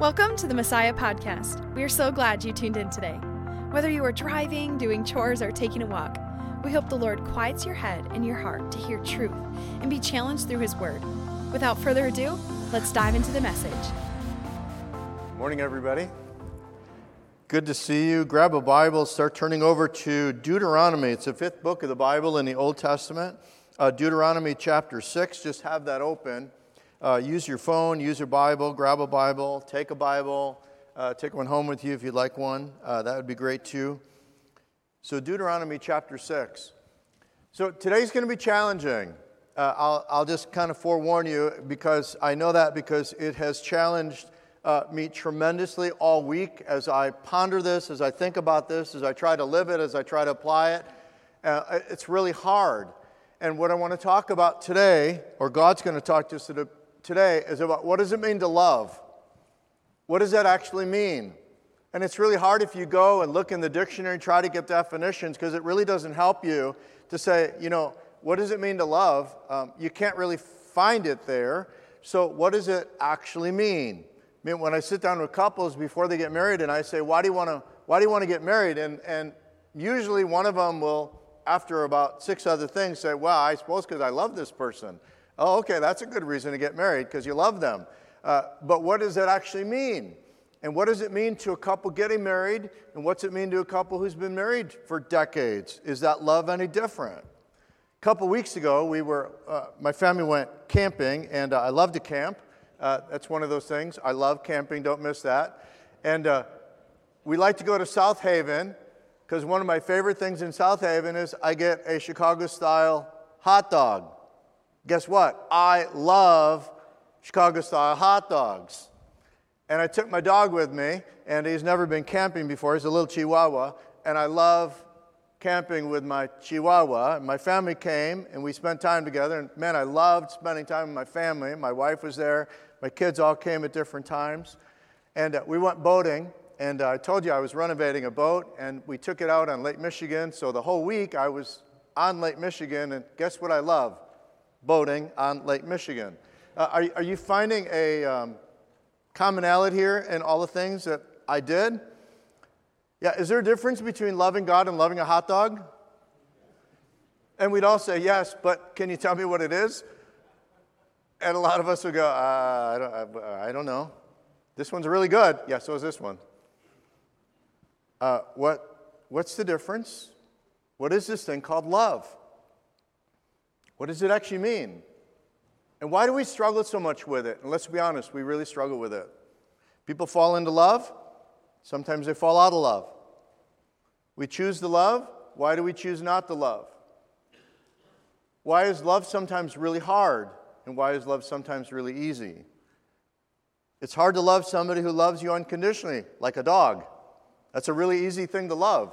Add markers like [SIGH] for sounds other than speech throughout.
Welcome to the Messiah Podcast. We are so glad you tuned in today. Whether you are driving, doing chores, or taking a walk, we hope the Lord quiets your head and your heart to hear truth and be challenged through His Word. Without further ado, let's dive into the message. Morning, everybody. Good to see you. Grab a Bible, start turning over to Deuteronomy. It's the fifth book of the Bible in the Old Testament. Uh, Deuteronomy chapter 6, just have that open. Uh, use your phone, use your Bible, grab a Bible, take a Bible, uh, take one home with you if you'd like one. Uh, that would be great too. So, Deuteronomy chapter 6. So, today's going to be challenging. Uh, I'll, I'll just kind of forewarn you because I know that because it has challenged uh, me tremendously all week as I ponder this, as I think about this, as I try to live it, as I try to apply it. Uh, it's really hard. And what I want to talk about today, or God's going to talk to us today is about what does it mean to love? What does that actually mean? And it's really hard if you go and look in the dictionary and try to get definitions because it really doesn't help you to say, you know, what does it mean to love? Um, you can't really find it there. So, what does it actually mean? I mean, when I sit down with couples before they get married and I say, why do you want to, why do you want to get married? And, and usually one of them will, after about six other things, say, well, I suppose because I love this person. Oh, okay, that's a good reason to get married because you love them. Uh, but what does that actually mean? And what does it mean to a couple getting married? And what's it mean to a couple who's been married for decades? Is that love any different? A couple weeks ago, we were, uh, my family went camping, and uh, I love to camp. Uh, that's one of those things. I love camping, don't miss that. And uh, we like to go to South Haven because one of my favorite things in South Haven is I get a Chicago style hot dog. Guess what? I love Chicago style hot dogs. And I took my dog with me, and he's never been camping before. He's a little chihuahua, and I love camping with my chihuahua. And my family came, and we spent time together. And man, I loved spending time with my family. My wife was there, my kids all came at different times. And uh, we went boating, and uh, I told you I was renovating a boat, and we took it out on Lake Michigan. So the whole week I was on Lake Michigan, and guess what I love? Boating on Lake Michigan. Uh, are, are you finding a um, commonality here in all the things that I did? Yeah, is there a difference between loving God and loving a hot dog? And we'd all say yes, but can you tell me what it is? And a lot of us would go, uh, I, don't, I, I, don't, know. This one's really good. Yeah, so is this one. Uh, what, what's the difference? What is this thing called love? What does it actually mean? And why do we struggle so much with it? And let's be honest, we really struggle with it. People fall into love, sometimes they fall out of love. We choose to love, why do we choose not to love? Why is love sometimes really hard, and why is love sometimes really easy? It's hard to love somebody who loves you unconditionally, like a dog. That's a really easy thing to love.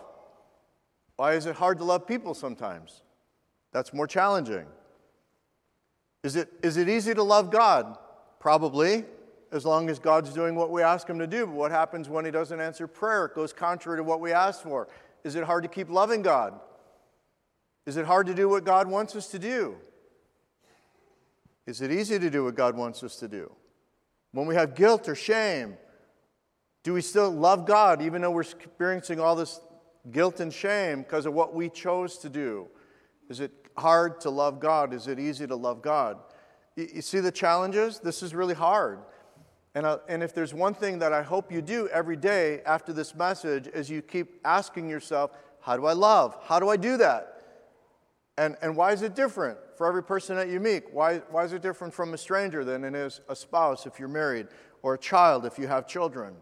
Why is it hard to love people sometimes? That's more challenging. Is it, is it easy to love God? Probably, as long as God's doing what we ask Him to do. But what happens when He doesn't answer prayer? It goes contrary to what we asked for. Is it hard to keep loving God? Is it hard to do what God wants us to do? Is it easy to do what God wants us to do? When we have guilt or shame, do we still love God even though we're experiencing all this guilt and shame because of what we chose to do? Is it hard to love God? Is it easy to love God? You, you see the challenges? This is really hard. And, uh, and if there's one thing that I hope you do every day after this message is you keep asking yourself, how do I love? How do I do that? And, and why is it different for every person that you meet? Why, why is it different from a stranger than it is a spouse if you're married or a child if you have children?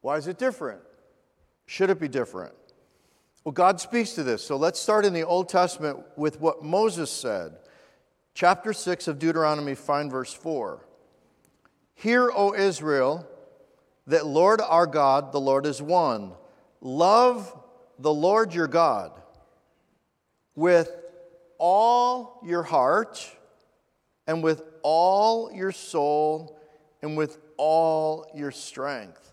Why is it different? Should it be different? Well, God speaks to this. So let's start in the Old Testament with what Moses said. Chapter 6 of Deuteronomy, find verse 4. Hear, O Israel, that Lord our God, the Lord is one. Love the Lord your God with all your heart and with all your soul and with all your strength.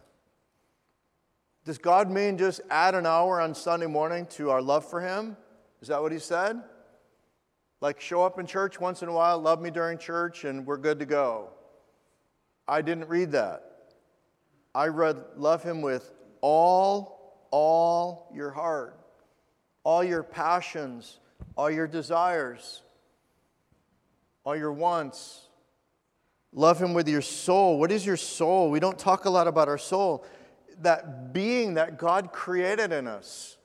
Does God mean just add an hour on Sunday morning to our love for Him? Is that what He said? Like show up in church once in a while, love me during church, and we're good to go. I didn't read that. I read, love him with all, all your heart, all your passions, all your desires, all your wants. Love him with your soul. What is your soul? We don't talk a lot about our soul. That being that God created in us,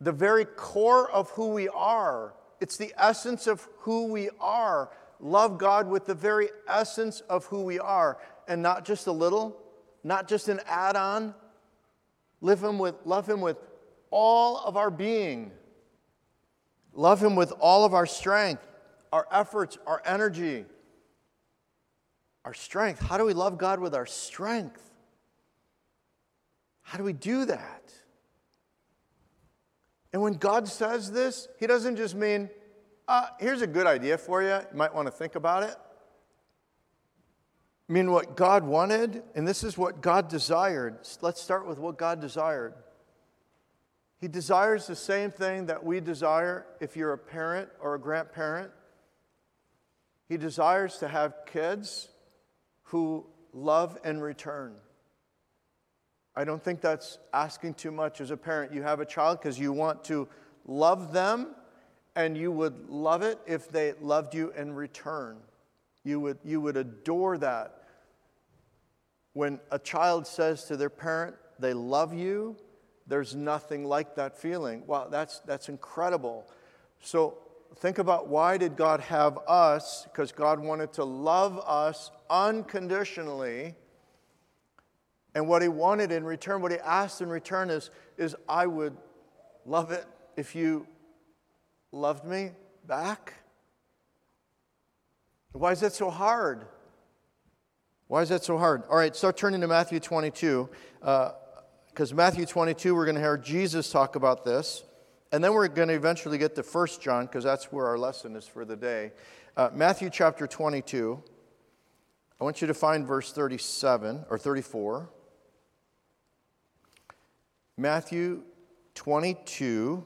the very core of who we are. It's the essence of who we are. Love God with the very essence of who we are, and not just a little, not just an add on. Love him with, love him with all of our being. Love him with all of our strength, our efforts, our energy, our strength. How do we love God with our strength? How do we do that? And when God says this, He doesn't just mean, uh, here's a good idea for you. You might want to think about it. I mean, what God wanted, and this is what God desired. Let's start with what God desired. He desires the same thing that we desire if you're a parent or a grandparent. He desires to have kids who love and return. I don't think that's asking too much as a parent. You have a child because you want to love them and you would love it if they loved you in return. You would, you would adore that. When a child says to their parent, they love you, there's nothing like that feeling. Wow, that's, that's incredible. So think about why did God have us? Because God wanted to love us unconditionally. And what he wanted in return, what he asked in return is, is I would love it if you loved me back. Why is that so hard? Why is that so hard? All right, start turning to Matthew 22. Because uh, Matthew 22, we're going to hear Jesus talk about this. And then we're going to eventually get to 1 John, because that's where our lesson is for the day. Uh, Matthew chapter 22. I want you to find verse 37 or 34. Matthew 22,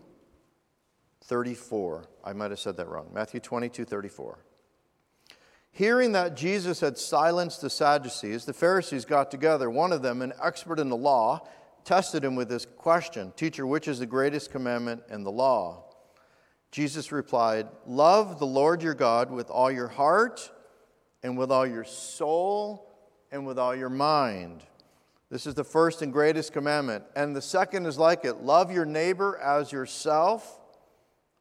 34. I might have said that wrong. Matthew 22, 34. Hearing that Jesus had silenced the Sadducees, the Pharisees got together. One of them, an expert in the law, tested him with this question Teacher, which is the greatest commandment in the law? Jesus replied, Love the Lord your God with all your heart, and with all your soul, and with all your mind. This is the first and greatest commandment. And the second is like it love your neighbor as yourself.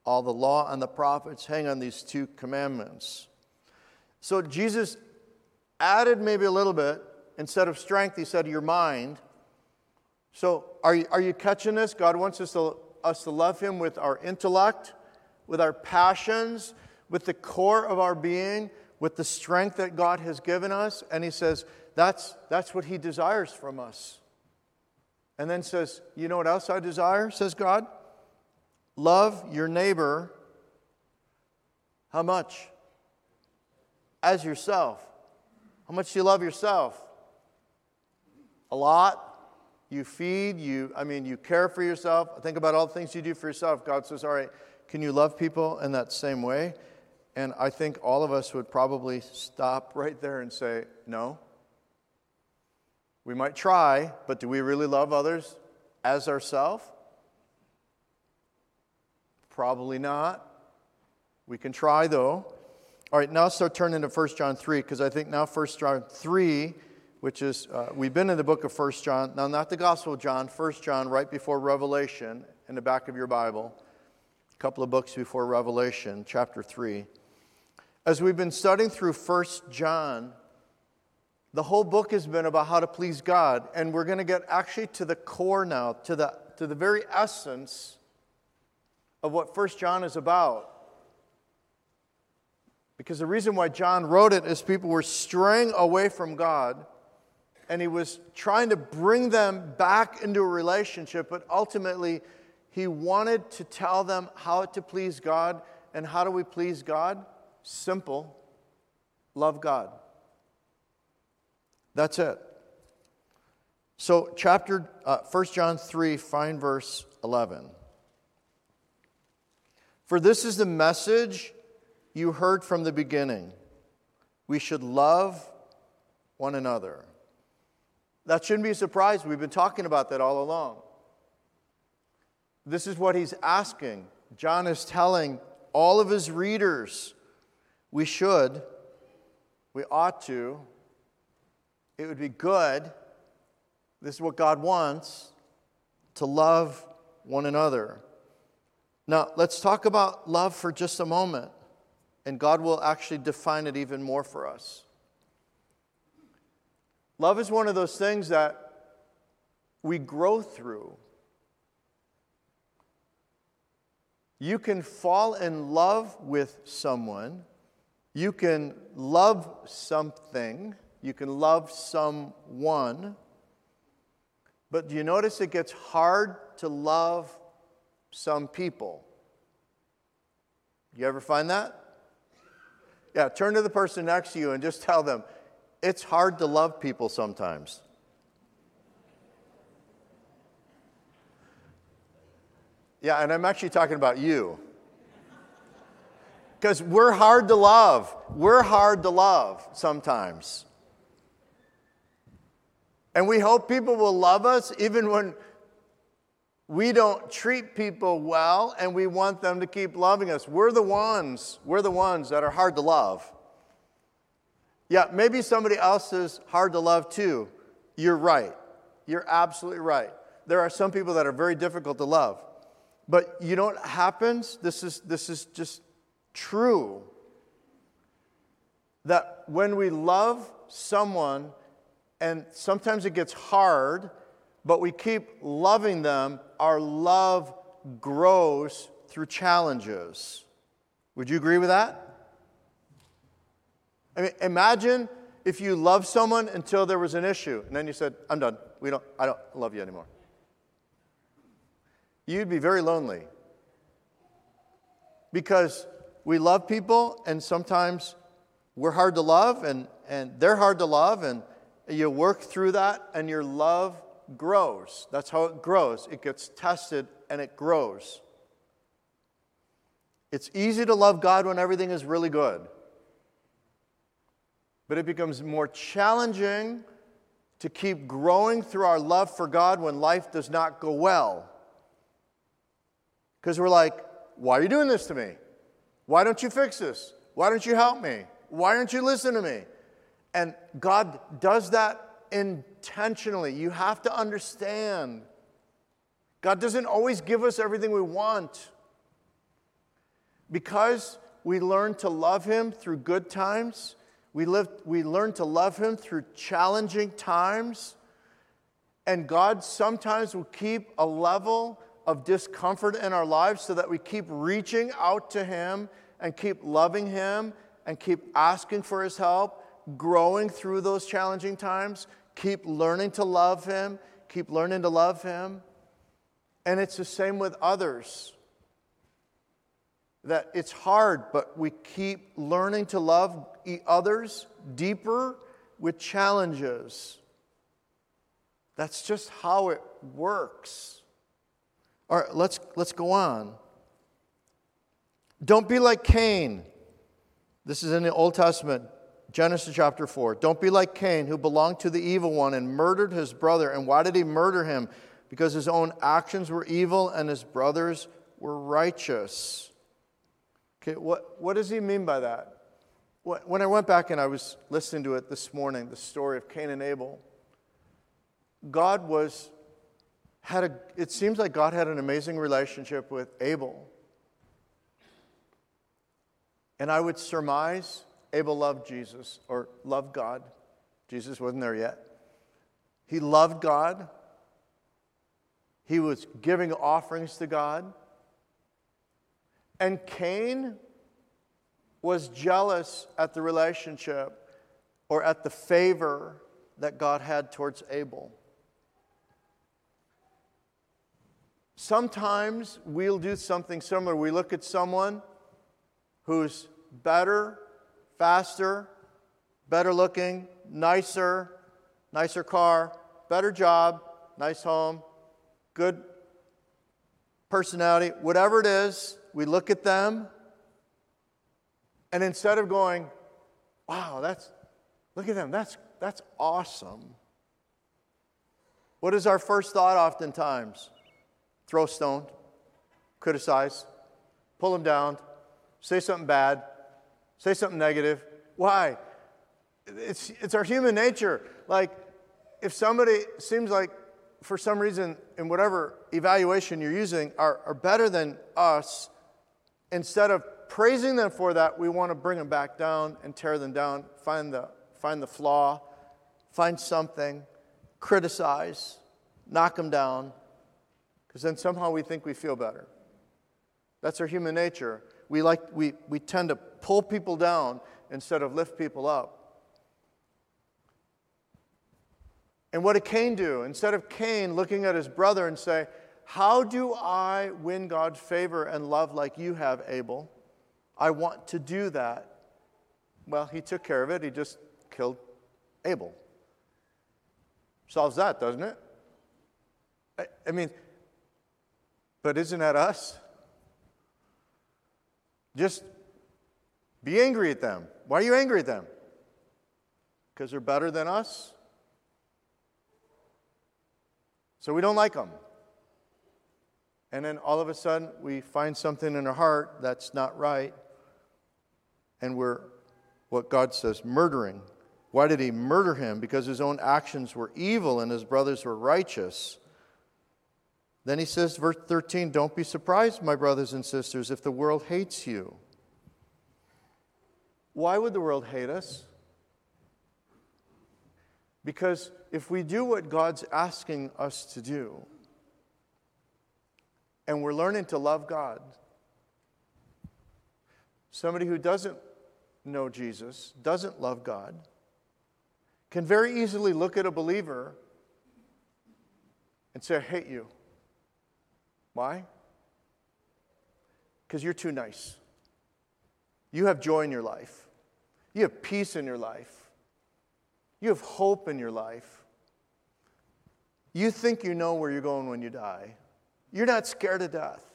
All the law and the prophets hang on these two commandments. So Jesus added maybe a little bit. Instead of strength, he said your mind. So are you, are you catching this? God wants us to, us to love him with our intellect, with our passions, with the core of our being, with the strength that God has given us. And he says, that's, that's what he desires from us. And then says, You know what else I desire? says God. Love your neighbor. How much? As yourself. How much do you love yourself? A lot. You feed, you, I mean, you care for yourself. Think about all the things you do for yourself. God says, All right, can you love people in that same way? And I think all of us would probably stop right there and say, No. We might try, but do we really love others as ourselves? Probably not. We can try though. All right, now start turning to 1 John 3, because I think now 1 John 3, which is, uh, we've been in the book of 1 John, now not the Gospel of John, 1 John, right before Revelation, in the back of your Bible, a couple of books before Revelation, chapter 3. As we've been studying through 1 John, the whole book has been about how to please God, and we're going to get actually to the core now, to the, to the very essence of what First John is about. Because the reason why John wrote it is people were straying away from God, and he was trying to bring them back into a relationship, but ultimately, he wanted to tell them how to please God. And how do we please God? Simple love God. That's it. So, chapter uh, 1 John 3, find verse 11. For this is the message you heard from the beginning. We should love one another. That shouldn't be a surprise. We've been talking about that all along. This is what he's asking. John is telling all of his readers we should, we ought to, it would be good, this is what God wants, to love one another. Now, let's talk about love for just a moment, and God will actually define it even more for us. Love is one of those things that we grow through. You can fall in love with someone, you can love something, you can love someone, but do you notice it gets hard to love some people. You ever find that? Yeah, turn to the person next to you and just tell them, it's hard to love people sometimes. Yeah, and I'm actually talking about you. Because we're hard to love. We're hard to love sometimes. And we hope people will love us even when we don't treat people well and we want them to keep loving us. We're the ones, we're the ones that are hard to love. Yeah, maybe somebody else is hard to love too. You're right. You're absolutely right. There are some people that are very difficult to love. But you know what happens? This is, this is just true. That when we love someone, and sometimes it gets hard, but we keep loving them, our love grows through challenges. Would you agree with that? I mean, imagine if you love someone until there was an issue, and then you said, I'm done. We don't, I don't love you anymore. You'd be very lonely. Because we love people, and sometimes we're hard to love, and, and they're hard to love, and you work through that, and your love grows. That's how it grows. It gets tested and it grows. It's easy to love God when everything is really good. But it becomes more challenging to keep growing through our love for God when life does not go well. Because we're like, why are you doing this to me? Why don't you fix this? Why don't you help me? Why don't you listen to me? And God does that intentionally. You have to understand. God doesn't always give us everything we want. Because we learn to love Him through good times, we, live, we learn to love Him through challenging times, and God sometimes will keep a level of discomfort in our lives so that we keep reaching out to Him and keep loving Him and keep asking for His help, growing through those challenging times, Keep learning to love Him. Keep learning to love Him. And it's the same with others. That it's hard, but we keep learning to love others deeper with challenges. That's just how it works. All right, let's, let's go on. Don't be like Cain. This is in the Old Testament. Genesis chapter 4. Don't be like Cain, who belonged to the evil one and murdered his brother. And why did he murder him? Because his own actions were evil and his brothers were righteous. Okay, what, what does he mean by that? When I went back and I was listening to it this morning, the story of Cain and Abel, God was, had a, it seems like God had an amazing relationship with Abel. And I would surmise Abel loved Jesus or loved God. Jesus wasn't there yet. He loved God. He was giving offerings to God. And Cain was jealous at the relationship or at the favor that God had towards Abel. Sometimes we'll do something similar. We look at someone who's better faster, better looking, nicer, nicer car, better job, nice home, good personality, whatever it is, we look at them, and instead of going, wow, that's, Look at them. That's, that's awesome. What is our first thought oftentimes? Throw stone, criticize, pull them down, say something bad, say something negative. Why? It's, it's our human nature. Like, if somebody seems like, for some reason, in whatever evaluation you're using, are, are better than us, instead of praising them for that, we want to bring them back down and tear them down, find the, find the flaw, find something, criticize, knock them down, because then somehow we think we feel better. That's our human nature. We, like, we, we tend to pull people down instead of lift people up. And what did Cain do? Instead of Cain looking at his brother and say, How do I win God's favor and love like you have, Abel? I want to do that. Well, he took care of it. He just killed Abel. Solves that, doesn't it? I, I mean, but isn't that us? Just be angry at them. Why are you angry at them? Because they're better than us? So we don't like them. And then all of a sudden, we find something in our heart that's not right, and we're, what God says, murdering. Why did he murder him? Because his own actions were evil and his brothers were righteous. Then he says, verse 13, Don't be surprised, my brothers and sisters, if the world hates you. Why would the world hate us? Because if we do what God's asking us to do, and we're learning to love God, somebody who doesn't know Jesus, doesn't love God, can very easily look at a believer and say, I hate you. Why? Because you're too nice. You have joy in your life, you have peace in your life. You have hope in your life. You think you know where you're going when you die. You're not scared of death.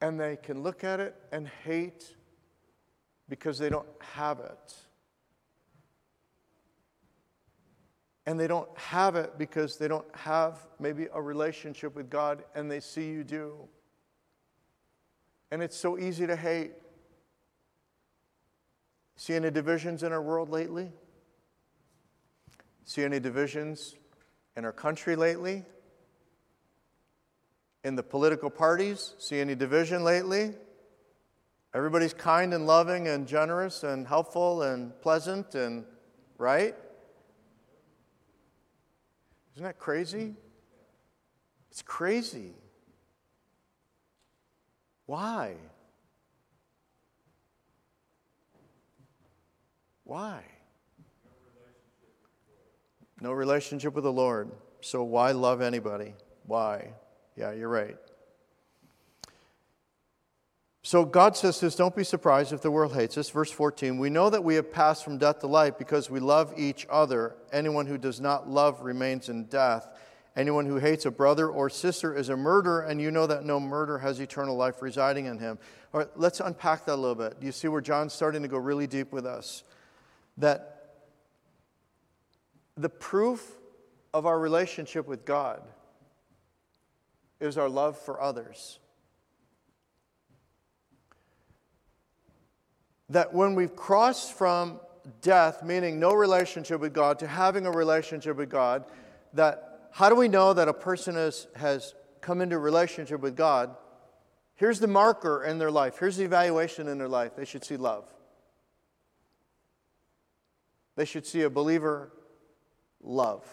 And they can look at it and hate because they don't have it. And they don't have it because they don't have maybe a relationship with God and they see you do. And it's so easy to hate. See any divisions in our world lately? See any divisions in our country lately? In the political parties? See any division lately? Everybody's kind and loving and generous and helpful and pleasant and right? Isn't that crazy? It's crazy. Why? Why? No relationship with the Lord. So why love anybody? Why? Yeah, you're right. So God says this don't be surprised if the world hates us. Verse 14 We know that we have passed from death to life because we love each other. Anyone who does not love remains in death. Anyone who hates a brother or sister is a murderer, and you know that no murderer has eternal life residing in him. All right, let's unpack that a little bit. Do you see where John's starting to go really deep with us? that the proof of our relationship with God is our love for others. That when we've crossed from death, meaning no relationship with God, to having a relationship with God, that how do we know that a person is, has come into relationship with God? Here's the marker in their life. Here's the evaluation in their life. They should see love. They should see a believer love.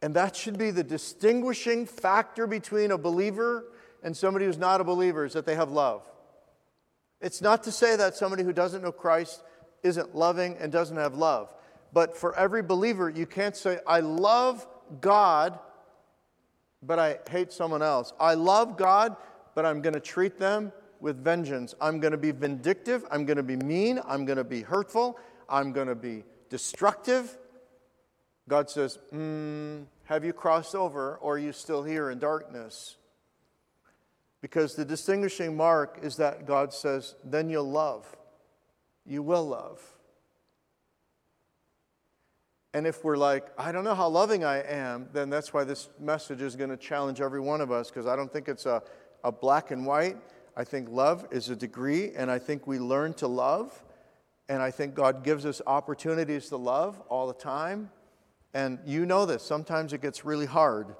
And that should be the distinguishing factor between a believer and somebody who's not a believer is that they have love. It's not to say that somebody who doesn't know Christ isn't loving and doesn't have love. But for every believer, you can't say, I love God, but I hate someone else. I love God, but I'm going to treat them with vengeance. I'm going to be vindictive. I'm going to be mean. I'm going to be hurtful. I'm going to be destructive. God says, mm, Have you crossed over or are you still here in darkness? Because the distinguishing mark is that God says, then you'll love. You will love. And if we're like, I don't know how loving I am, then that's why this message is going to challenge every one of us because I don't think it's a, a black and white. I think love is a degree, and I think we learn to love. And I think God gives us opportunities to love all the time. And you know this, sometimes it gets really hard.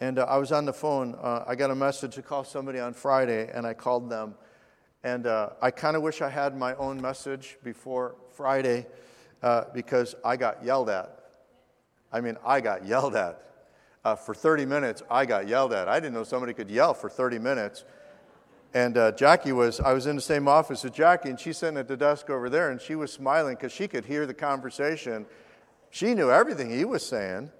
And uh, I was on the phone, uh, I got a message to call somebody on Friday, and I called them. And uh, I kind of wish I had my own message before Friday uh, because I got yelled at. I mean, I got [LAUGHS] yelled at. Uh, for 30 minutes, I got yelled at. I didn't know somebody could yell for 30 minutes. And uh, Jackie was, I was in the same office as Jackie, and she's sitting at the desk over there, and she was smiling because she could hear the conversation. She knew everything he was saying.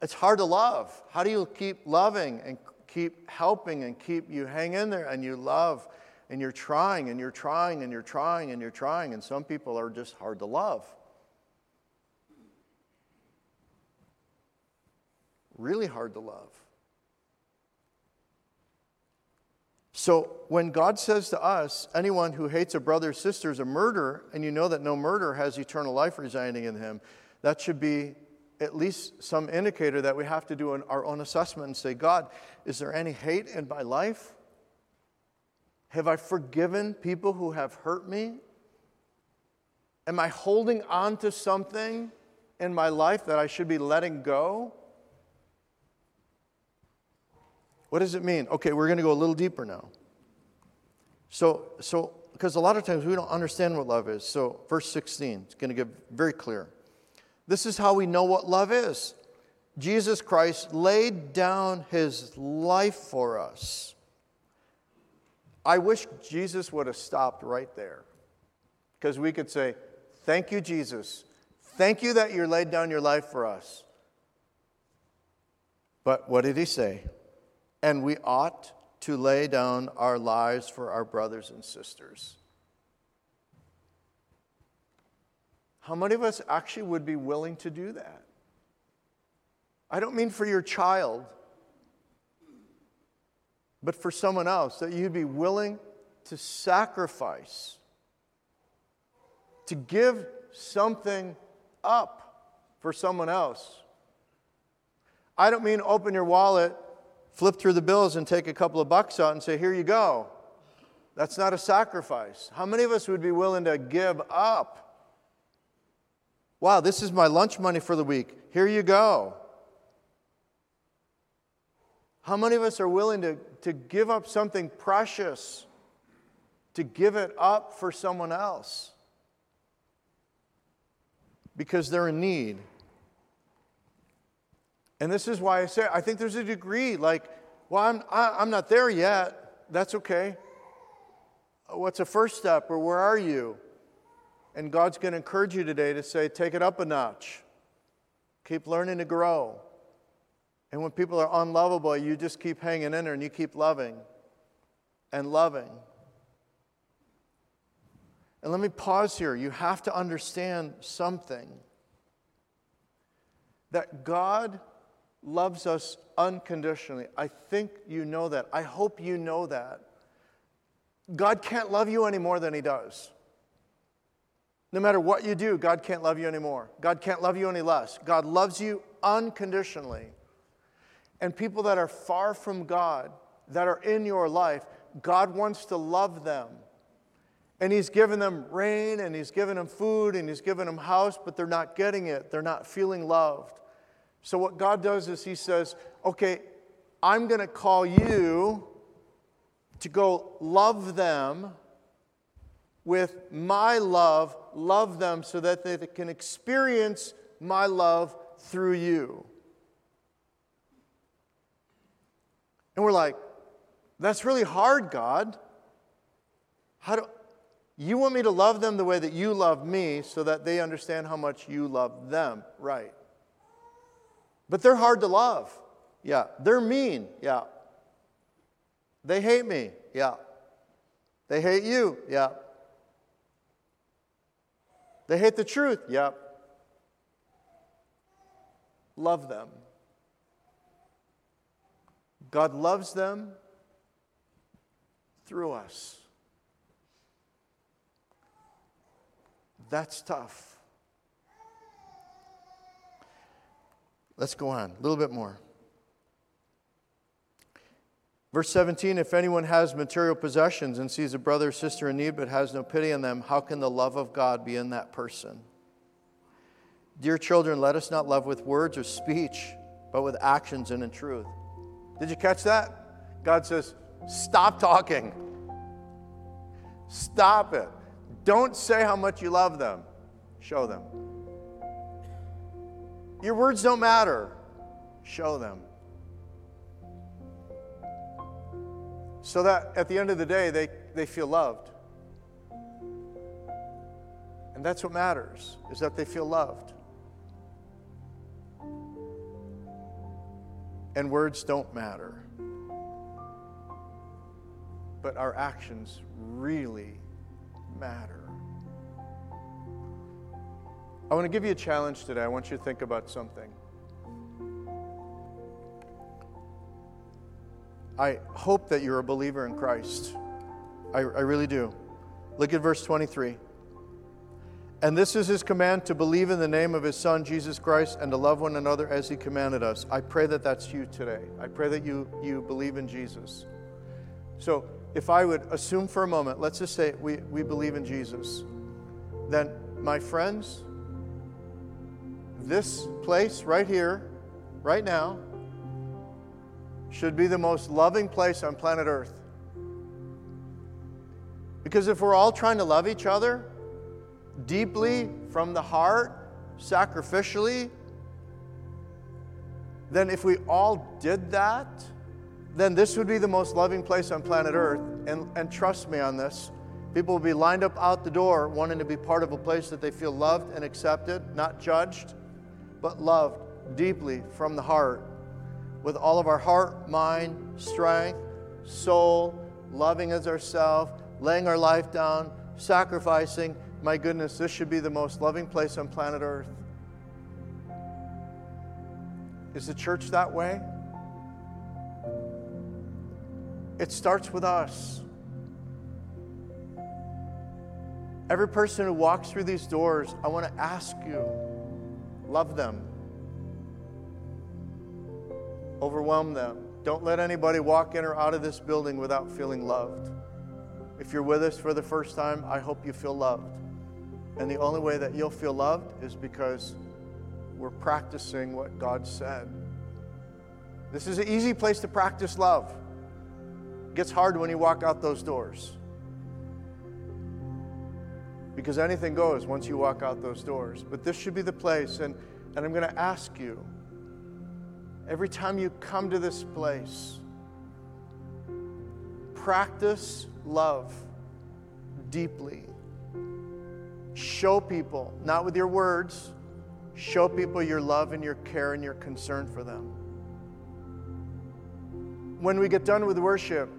It's hard to love. How do you keep loving and keep helping and keep you hang in there and you love? And you're trying and you're trying and you're trying and you're trying, and some people are just hard to love. Really hard to love. So, when God says to us, anyone who hates a brother or sister is a murderer, and you know that no murderer has eternal life residing in him, that should be at least some indicator that we have to do our own assessment and say, God, is there any hate in my life? Have I forgiven people who have hurt me? Am I holding on to something in my life that I should be letting go? What does it mean? Okay, we're going to go a little deeper now. So, so because a lot of times we don't understand what love is. So, verse 16 is going to get very clear. This is how we know what love is. Jesus Christ laid down his life for us. I wish Jesus would have stopped right there because we could say, Thank you, Jesus. Thank you that you laid down your life for us. But what did he say? And we ought to lay down our lives for our brothers and sisters. How many of us actually would be willing to do that? I don't mean for your child but for someone else, that you'd be willing to sacrifice, to give something up for someone else. I don't mean open your wallet, flip through the bills, and take a couple of bucks out and say, Here you go. That's not a sacrifice. How many of us would be willing to give up? Wow, this is my lunch money for the week. Here you go. How many of us are willing to, to give up something precious, to give it up for someone else? Because they're in need. And this is why I say, I think there's a degree like, well, I'm, I, am i am not there yet. That's okay. What's a first step, or where are you? And God's going to encourage you today to say, take it up a notch. Keep learning to grow. And when people are unlovable, you just keep hanging in there and you keep loving and loving. And let me pause here. You have to understand something that God loves us unconditionally. I think you know that. I hope you know that. God can't love you any more than He does. No matter what you do, God can't love you anymore. God can't love you any less. God loves you unconditionally and people that are far from God, that are in your life, God wants to love them. And He's given them rain, and He's given them food, and He's given them house, but they're not getting it. They're not feeling loved. So, what God does is He says, Okay, I'm going to call you to go love them with my love, love them so that they can experience my love through you. And we're like, that's really hard, God. How do you want me to love them the way that you love me so that they understand how much you love them? Right. But they're hard to love. Yeah. They're mean. Yeah. They hate me. Yeah. They hate you. Yeah. They hate the truth. Yeah. Love them. God loves them through us. That's tough. Let's go on a little bit more. Verse 17 If anyone has material possessions and sees a brother or sister in need but has no pity on them, how can the love of God be in that person? Dear children, let us not love with words or speech, but with actions and in truth. Did you catch that? God says, Stop talking. Stop it. Don't say how much you love them. Show them. Your words don't matter. Show them. So that at the end of the day, they, they feel loved. And that's what matters, is that they feel loved. And words don't matter. But our actions really matter. I want to give you a challenge today. I want you to think about something. I hope that you're a believer in Christ. I, I, really do. Look at verse 23. And this is his command to believe in the name of his Son, Jesus Christ, and to love one another as he commanded us. I pray that that's you today. I pray that you, you believe in Jesus. So, if I would assume for a moment, let's just say we, we believe in Jesus, then, my friends, this place right here, right now, should be the most loving place on planet Earth. Because if we're all trying to love each other deeply, from the heart, sacrificially, then if we all did that, then this would be the most loving place on planet Earth. And, and trust me on this. People will be lined up out the door wanting to be part of a place that they feel loved and accepted, not judged, but loved deeply from the heart with all of our heart, mind, strength, soul, loving as ourselves, laying our life down, sacrificing. My goodness, this should be the most loving place on planet Earth. Is the church that way? It starts with us. Every person who walks through these doors, I want to ask you love them overwhelm them. Don't let anybody walk in or out of this building without feeling loved. If you're with us for the first time, I hope you feel loved. And the only way that you'll feel loved is because we're practicing what God said. This is an easy place to practice love. It gets hard when you walk out those doors. Because anything goes once you walk out those doors. But this should be the place. And, and I'm going to ask you Every time you come to this place, practice love deeply. Show people, not with your words, show people your love and your care and your concern for them. When we get done with worship,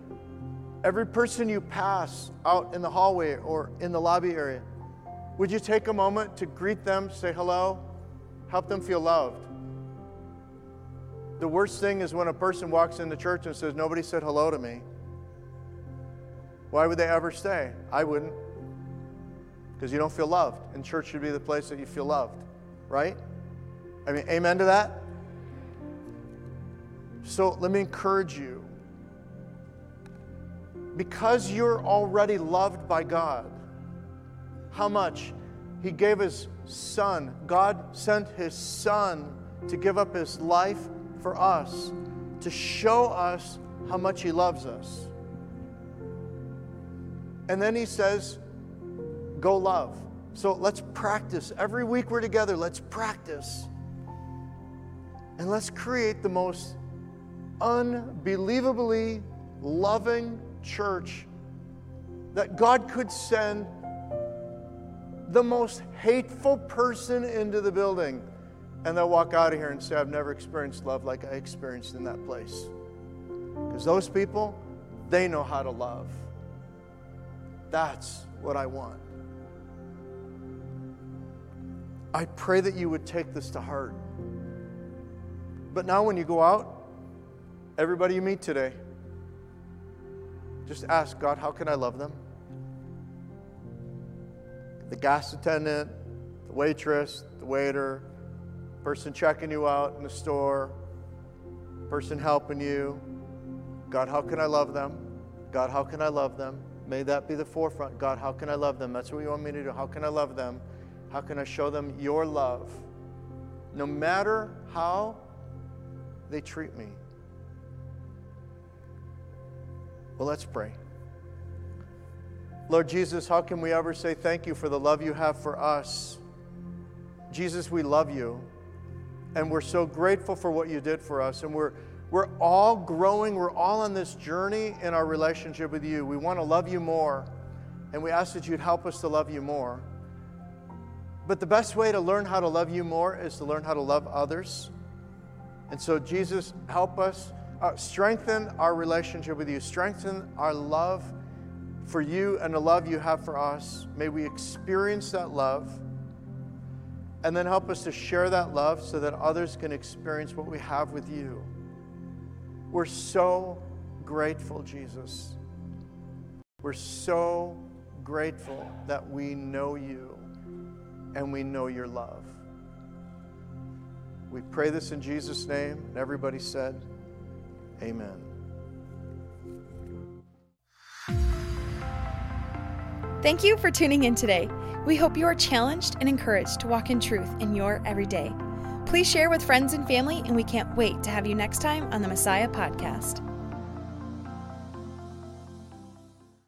every person you pass out in the hallway or in the lobby area, would you take a moment to greet them, say hello, help them feel loved? The worst thing is when a person walks into church and says, Nobody said hello to me. Why would they ever stay? I wouldn't. Because you don't feel loved. And church should be the place that you feel loved, right? I mean, amen to that? So let me encourage you. Because you're already loved by God, how much? He gave His Son. God sent His Son to give up His life for us to show us how much He loves us. And then He says, Go love. So let's practice. Every week we're together, let's practice. And let's create the most unbelievably loving church that God could send the most hateful person into the building and they'll walk out of here and say, I've never experienced love like I experienced in that place. Because those people, they know how to love. That's what I want. I pray that you would take this to heart. But now, when you go out, Everybody you meet today, just ask God, how can I love them? The gas attendant, the waitress, the waiter, person checking you out in the store, person helping you. God, how can I love them? God, how can I love them? May that be the forefront. God, how can I love them? That's what you want me to do. How can I love them? How can I show them your love? No matter how they treat me. Well, let's pray. Lord Jesus, how can we ever say thank you for the love you have for us? Jesus, we love you. And we're so grateful for what you did for us. And we're, we're all growing, we're all on this journey in our relationship with you. We want to love you more. And we ask that you'd help us to love you more. But the best way to learn how to love you more is to learn how to love others. And so, Jesus, help us uh, strengthen our relationship with you, strengthen our love for you and the love you have for us. May we experience that love. And then help us to share that love so that others can experience what we have with you. We're so grateful, Jesus. We're so grateful that we know you and we know your love. We pray this in Jesus' name. And everybody said, Amen. Thank you for tuning in today. We hope you are challenged and encouraged to walk in truth in your everyday. Please share with friends and family, and we can't wait to have you next time on the Messiah Podcast.